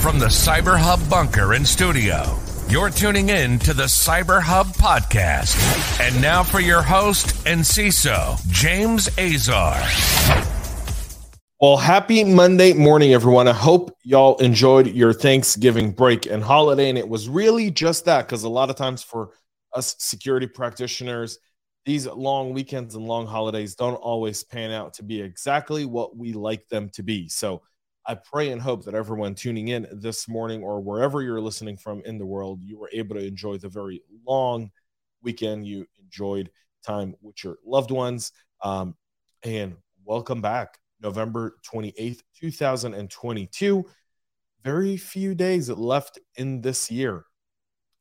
From the Cyber Hub bunker and studio, you're tuning in to the Cyber Hub podcast. And now for your host and CISO, James Azar. Well, happy Monday morning, everyone. I hope y'all enjoyed your Thanksgiving break and holiday. And it was really just that because a lot of times for us security practitioners, these long weekends and long holidays don't always pan out to be exactly what we like them to be. So I pray and hope that everyone tuning in this morning or wherever you're listening from in the world, you were able to enjoy the very long weekend. You enjoyed time with your loved ones. Um, and welcome back, November 28th, 2022. Very few days left in this year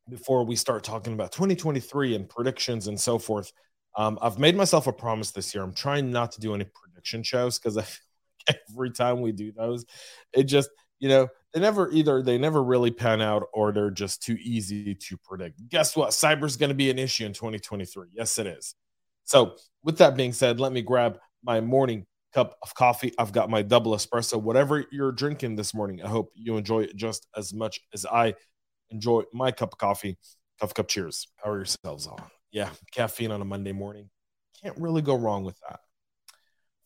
before we start talking about 2023 and predictions and so forth. Um, I've made myself a promise this year. I'm trying not to do any prediction shows because I every time we do those, it just you know they never either they never really pan out or they're just too easy to predict. Guess what? Cyber's going to be an issue in 2023. Yes, it is. So with that being said, let me grab my morning cup of coffee. I've got my double espresso. Whatever you're drinking this morning, I hope you enjoy it just as much as I enjoy my cup of coffee. Cup cup cheers. How are yourselves on? Yeah, caffeine on a Monday morning. Can't really go wrong with that.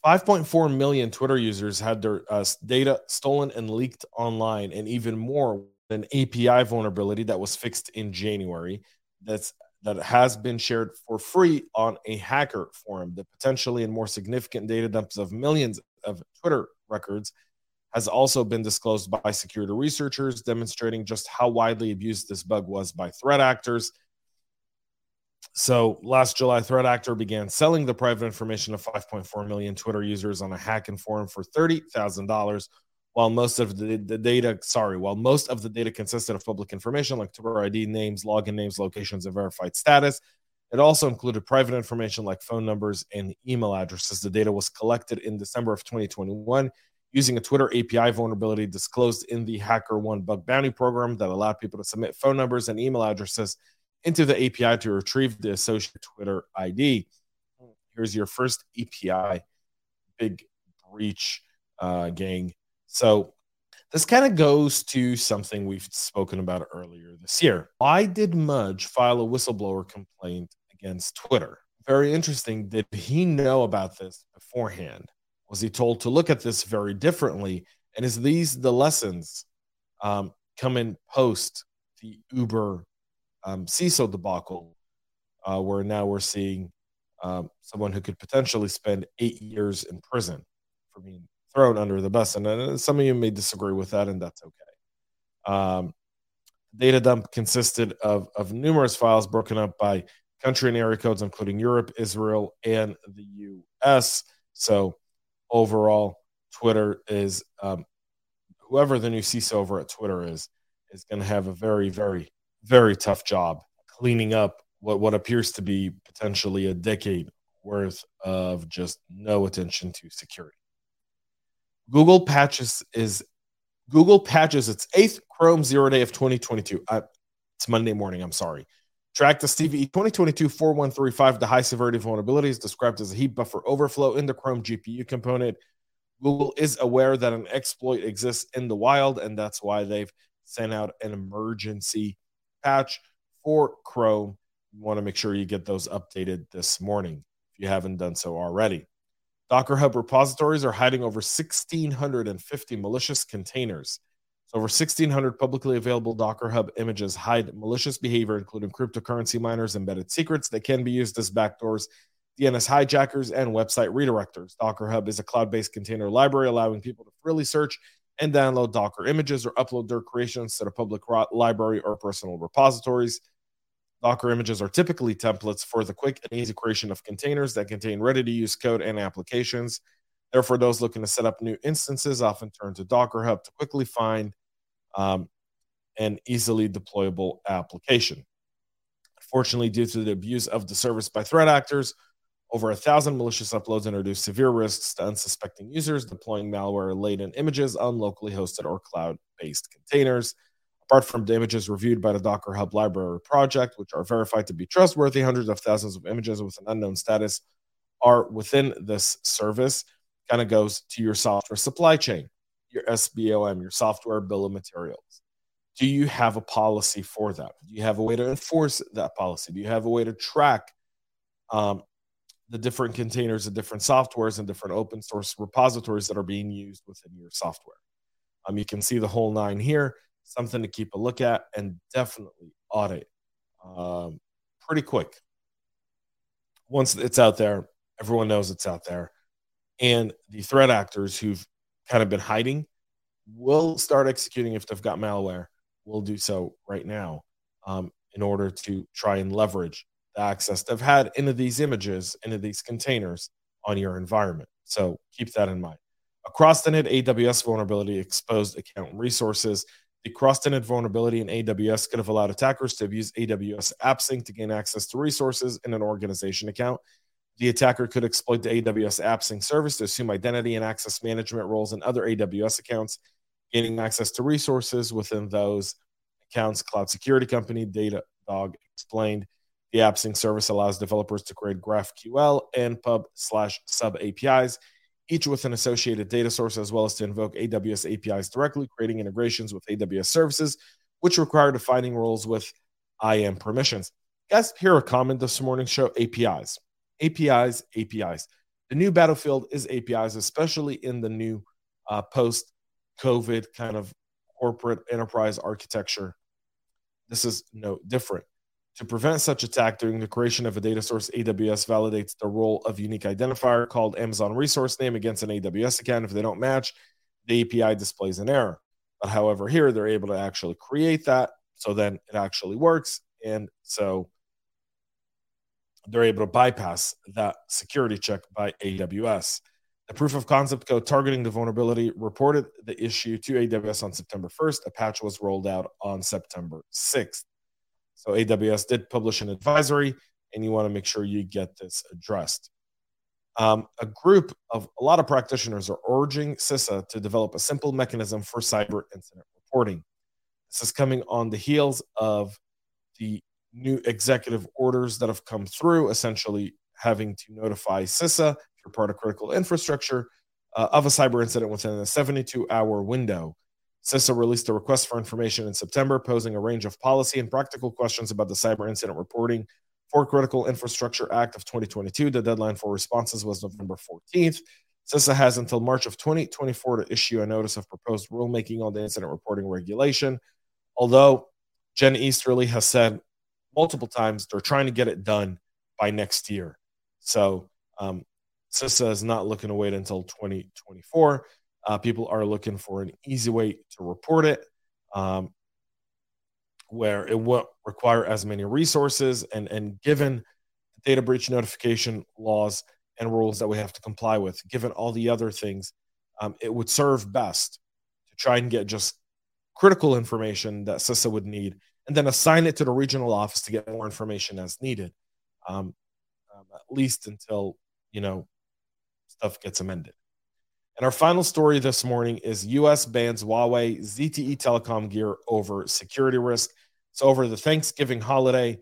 5.4 million Twitter users had their uh, data stolen and leaked online, and even more an API vulnerability that was fixed in January. That's that has been shared for free on a hacker forum. The potentially and more significant data dumps of millions of Twitter records has also been disclosed by security researchers, demonstrating just how widely abused this bug was by threat actors. So last July, Threat Actor began selling the private information of 5.4 million Twitter users on a hacking forum for $30,000. While most of the, the, data, sorry, while most of the data consisted of public information like Twitter ID names, login names, locations, and verified status, it also included private information like phone numbers and email addresses. The data was collected in December of 2021 using a Twitter API vulnerability disclosed in the HackerOne bug bounty program that allowed people to submit phone numbers and email addresses into the API to retrieve the associated Twitter ID. Here's your first API big breach, uh, gang. So this kind of goes to something we've spoken about earlier this year. Why did Mudge file a whistleblower complaint against Twitter? Very interesting. Did he know about this beforehand? Was he told to look at this very differently? And is these the lessons um, coming post the Uber um, CISO debacle, uh, where now we're seeing um, someone who could potentially spend eight years in prison for being thrown under the bus. And uh, some of you may disagree with that, and that's okay. Um, data dump consisted of, of numerous files broken up by country and area codes, including Europe, Israel, and the US. So overall, Twitter is um, whoever the new CISO over at Twitter is, is going to have a very, very very tough job cleaning up what, what appears to be potentially a decade worth of just no attention to security. Google patches is Google patches its eighth Chrome zero day of 2022. Uh, it's Monday morning. I'm sorry. Track the CVE 2022 4135. The high severity vulnerability is described as a heap buffer overflow in the Chrome GPU component. Google is aware that an exploit exists in the wild, and that's why they've sent out an emergency patch for Chrome. You want to make sure you get those updated this morning if you haven't done so already. Docker Hub repositories are hiding over 1,650 malicious containers. So over 1,600 publicly available Docker Hub images hide malicious behavior, including cryptocurrency miners, embedded secrets that can be used as backdoors, DNS hijackers, and website redirectors. Docker Hub is a cloud based container library allowing people to freely search and download Docker images or upload their creations to the public library or personal repositories. Docker images are typically templates for the quick and easy creation of containers that contain ready to use code and applications. Therefore, those looking to set up new instances often turn to Docker Hub to quickly find um, an easily deployable application. Fortunately, due to the abuse of the service by threat actors, over a thousand malicious uploads introduce severe risks to unsuspecting users deploying malware laden images on locally hosted or cloud based containers. Apart from the images reviewed by the Docker Hub Library project, which are verified to be trustworthy, hundreds of thousands of images with an unknown status are within this service. Kind of goes to your software supply chain. your SBOM, your software bill of materials? Do you have a policy for that? Do you have a way to enforce that policy? Do you have a way to track um, the different containers of different softwares and different open source repositories that are being used within your software? Um, you can see the whole nine here, something to keep a look at and definitely audit um, pretty quick. Once it's out there, everyone knows it's out there. And the threat actors who've kind of been hiding will start executing if they've got malware. Will do so right now um, in order to try and leverage the access they've had into these images, into these containers on your environment. So keep that in mind. A cross-tenant AWS vulnerability exposed account resources. The cross-tenant vulnerability in AWS could have allowed attackers to abuse AWS AppSync to gain access to resources in an organization account. The attacker could exploit the AWS AppSync service to assume identity and access management roles in other AWS accounts, gaining access to resources within those accounts. Cloud security company Datadog explained the AppSync service allows developers to create GraphQL and pub slash sub APIs each with an associated data source, as well as to invoke AWS APIs directly, creating integrations with AWS services, which require defining roles with IAM permissions. Guys, here a comment this morning show APIs. APIs, APIs. The new battlefield is APIs, especially in the new uh, post COVID kind of corporate enterprise architecture. This is no different. To prevent such attack during the creation of a data source, AWS validates the role of unique identifier called Amazon resource name against an AWS account. If they don't match, the API displays an error. But however, here they're able to actually create that. So then it actually works. And so they're able to bypass that security check by AWS. The proof of concept code targeting the vulnerability reported the issue to AWS on September 1st. A patch was rolled out on September 6th. So AWS did publish an advisory, and you want to make sure you get this addressed. Um, a group of a lot of practitioners are urging CISA to develop a simple mechanism for cyber incident reporting. This is coming on the heels of the new executive orders that have come through, essentially having to notify CISA, if you're part of critical infrastructure, uh, of a cyber incident within a 72 hour window. CISA released a request for information in September, posing a range of policy and practical questions about the cyber incident reporting for Critical Infrastructure Act of 2022. The deadline for responses was November 14th. CISA has until March of 2024 to issue a notice of proposed rulemaking on the incident reporting regulation. Although Jen Easterly has said multiple times they're trying to get it done by next year. So um, CISA is not looking to wait until 2024. Uh, people are looking for an easy way to report it um, where it won't require as many resources. And, and given data breach notification laws and rules that we have to comply with, given all the other things, um, it would serve best to try and get just critical information that CISA would need and then assign it to the regional office to get more information as needed, um, um, at least until, you know, stuff gets amended. And our final story this morning is US bans Huawei ZTE telecom gear over security risk. So, over the Thanksgiving holiday,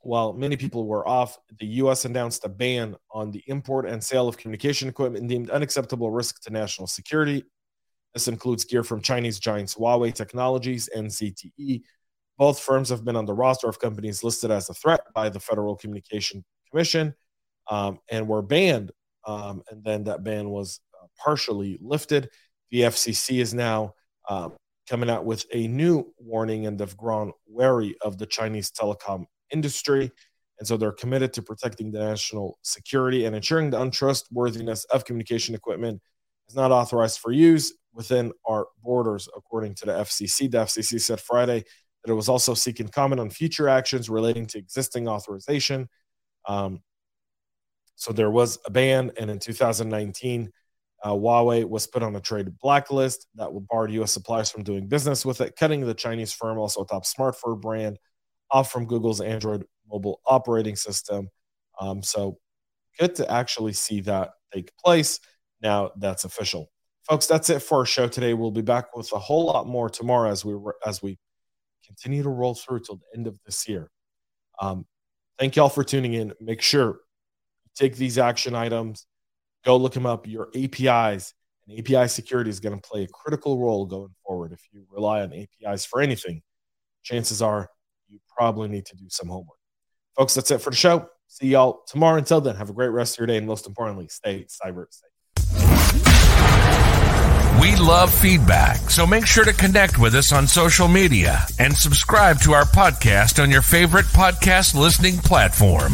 while many people were off, the US announced a ban on the import and sale of communication equipment deemed unacceptable risk to national security. This includes gear from Chinese giants Huawei Technologies and ZTE. Both firms have been on the roster of companies listed as a threat by the Federal Communication Commission um, and were banned. Um, and then that ban was partially lifted. The FCC is now uh, coming out with a new warning and they've grown wary of the Chinese telecom industry. And so they're committed to protecting the national security and ensuring the untrustworthiness of communication equipment is not authorized for use within our borders, according to the FCC. The FCC said Friday that it was also seeking comment on future actions relating to existing authorization. Um, so there was a ban, and in 2019, uh, Huawei was put on a trade blacklist that will bar U.S. suppliers from doing business with it, cutting the Chinese firm, also a top smartphone brand, off from Google's Android mobile operating system. Um, so good to actually see that take place. Now that's official, folks. That's it for our show today. We'll be back with a whole lot more tomorrow as we as we continue to roll through till the end of this year. Um, thank y'all for tuning in. Make sure take these action items Go look them up. Your APIs and API security is going to play a critical role going forward. If you rely on APIs for anything, chances are you probably need to do some homework. Folks, that's it for the show. See y'all tomorrow. Until then, have a great rest of your day. And most importantly, stay cyber safe. We love feedback, so make sure to connect with us on social media and subscribe to our podcast on your favorite podcast listening platform.